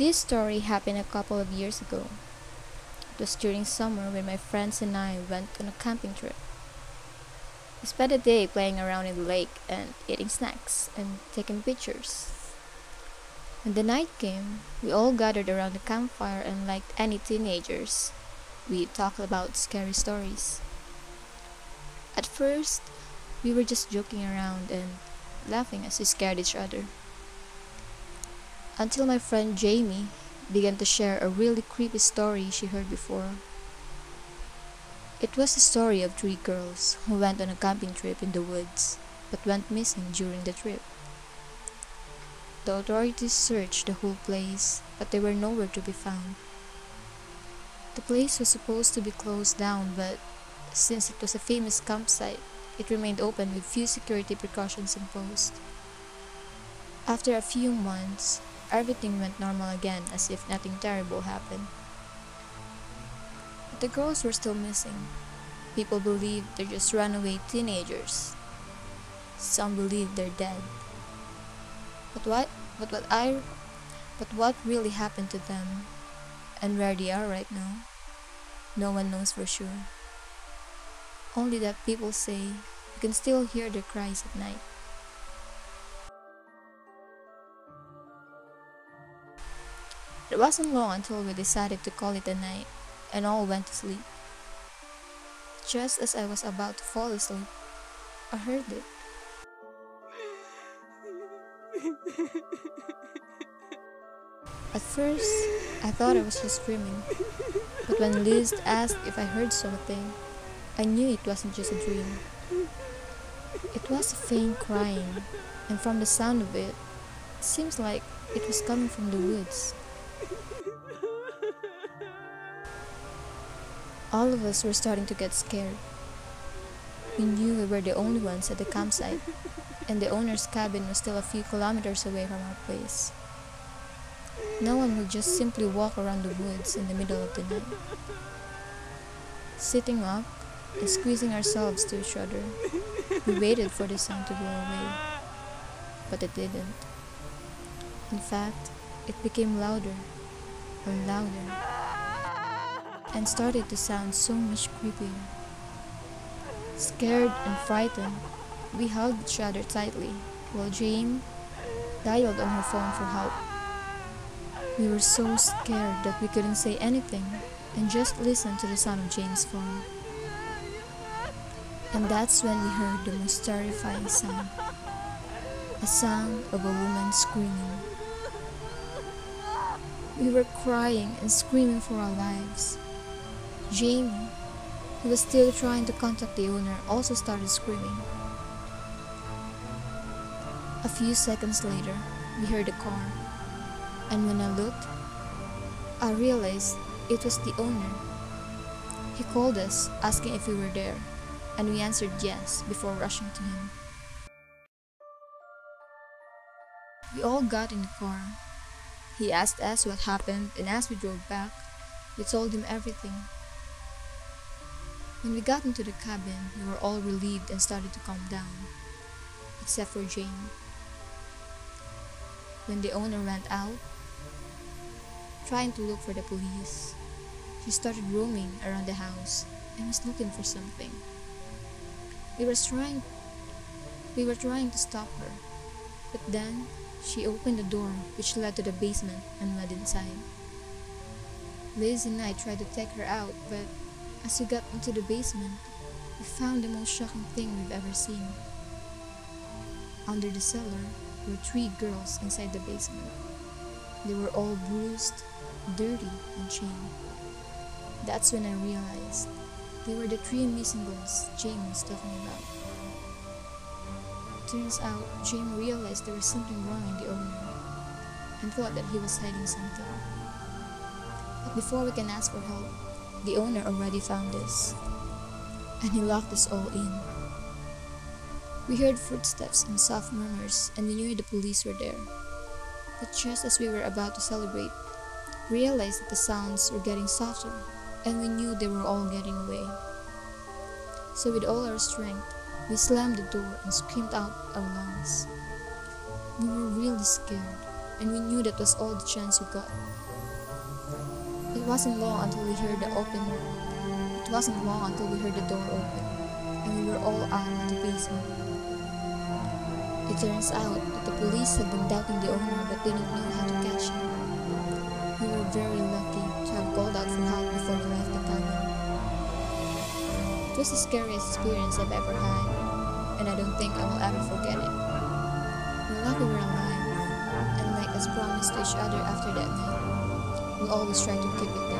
This story happened a couple of years ago. It was during summer when my friends and I went on a camping trip. We spent a day playing around in the lake and eating snacks and taking pictures. When the night came, we all gathered around the campfire and like any teenagers, we talked about scary stories. At first, we were just joking around and laughing as we scared each other. Until my friend Jamie began to share a really creepy story she heard before. It was the story of three girls who went on a camping trip in the woods but went missing during the trip. The authorities searched the whole place, but they were nowhere to be found. The place was supposed to be closed down, but since it was a famous campsite, it remained open with few security precautions imposed. After a few months, everything went normal again as if nothing terrible happened. But the girls were still missing. People believed they're just runaway teenagers. Some believed they're dead. But what but what I but what really happened to them and where they are right now, no one knows for sure. Only that people say you can still hear their cries at night. It wasn't long until we decided to call it a night and all went to sleep. Just as I was about to fall asleep, I heard it. At first, I thought I was just dreaming, but when Liz asked if I heard something, I knew it wasn't just a dream. It was a faint crying, and from the sound of it, it seems like it was coming from the woods. All of us were starting to get scared. We knew we were the only ones at the campsite, and the owner's cabin was still a few kilometers away from our place. No one would just simply walk around the woods in the middle of the night. Sitting up and squeezing ourselves to each other, we waited for the sound to go away. But it didn't. In fact, it became louder and louder and started to sound so much creepier. Scared and frightened, we hugged each other tightly while Jane dialed on her phone for help. We were so scared that we couldn't say anything and just listened to the sound of Jane's phone. And that's when we heard the most terrifying sound a sound of a woman screaming. We were crying and screaming for our lives. Jamie, who was still trying to contact the owner, also started screaming. A few seconds later, we heard a car, and when I looked, I realized it was the owner. He called us asking if we were there, and we answered yes before rushing to him. We all got in the car. He asked us what happened, and as we drove back, we told him everything. When we got into the cabin, we were all relieved and started to calm down, except for Jane. When the owner went out, trying to look for the police, she started roaming around the house and was looking for something. We were trying we were trying to stop her, but then she opened the door which led to the basement and went inside. Liz and I tried to take her out, but as we got into the basement, we found the most shocking thing we've ever seen. Under the cellar were three girls inside the basement. They were all bruised, dirty, and chained. That's when I realized they were the three missing girls Jane was talking about. Turns out, Jane realized there was something wrong in the owner and thought that he was hiding something. But before we can ask for help, the owner already found us, and he locked us all in. We heard footsteps and soft murmurs, and we knew the police were there. But just as we were about to celebrate, realized that the sounds were getting softer, and we knew they were all getting away. So, with all our strength, we slammed the door and screamed out our lungs. We were really scared, and we knew that was all the chance we got. It wasn't long until we heard the open. It wasn't long until we heard the door open, and we were all out of the basement. It turns out that the police had been doubting the owner but didn't know how to catch him. We were very lucky to have called out for help before we left the cabin. It was the scariest experience I've ever had, and I don't think I will ever forget it. We're lucky we're alive, and like as promised to each other after that night, always try to keep it way.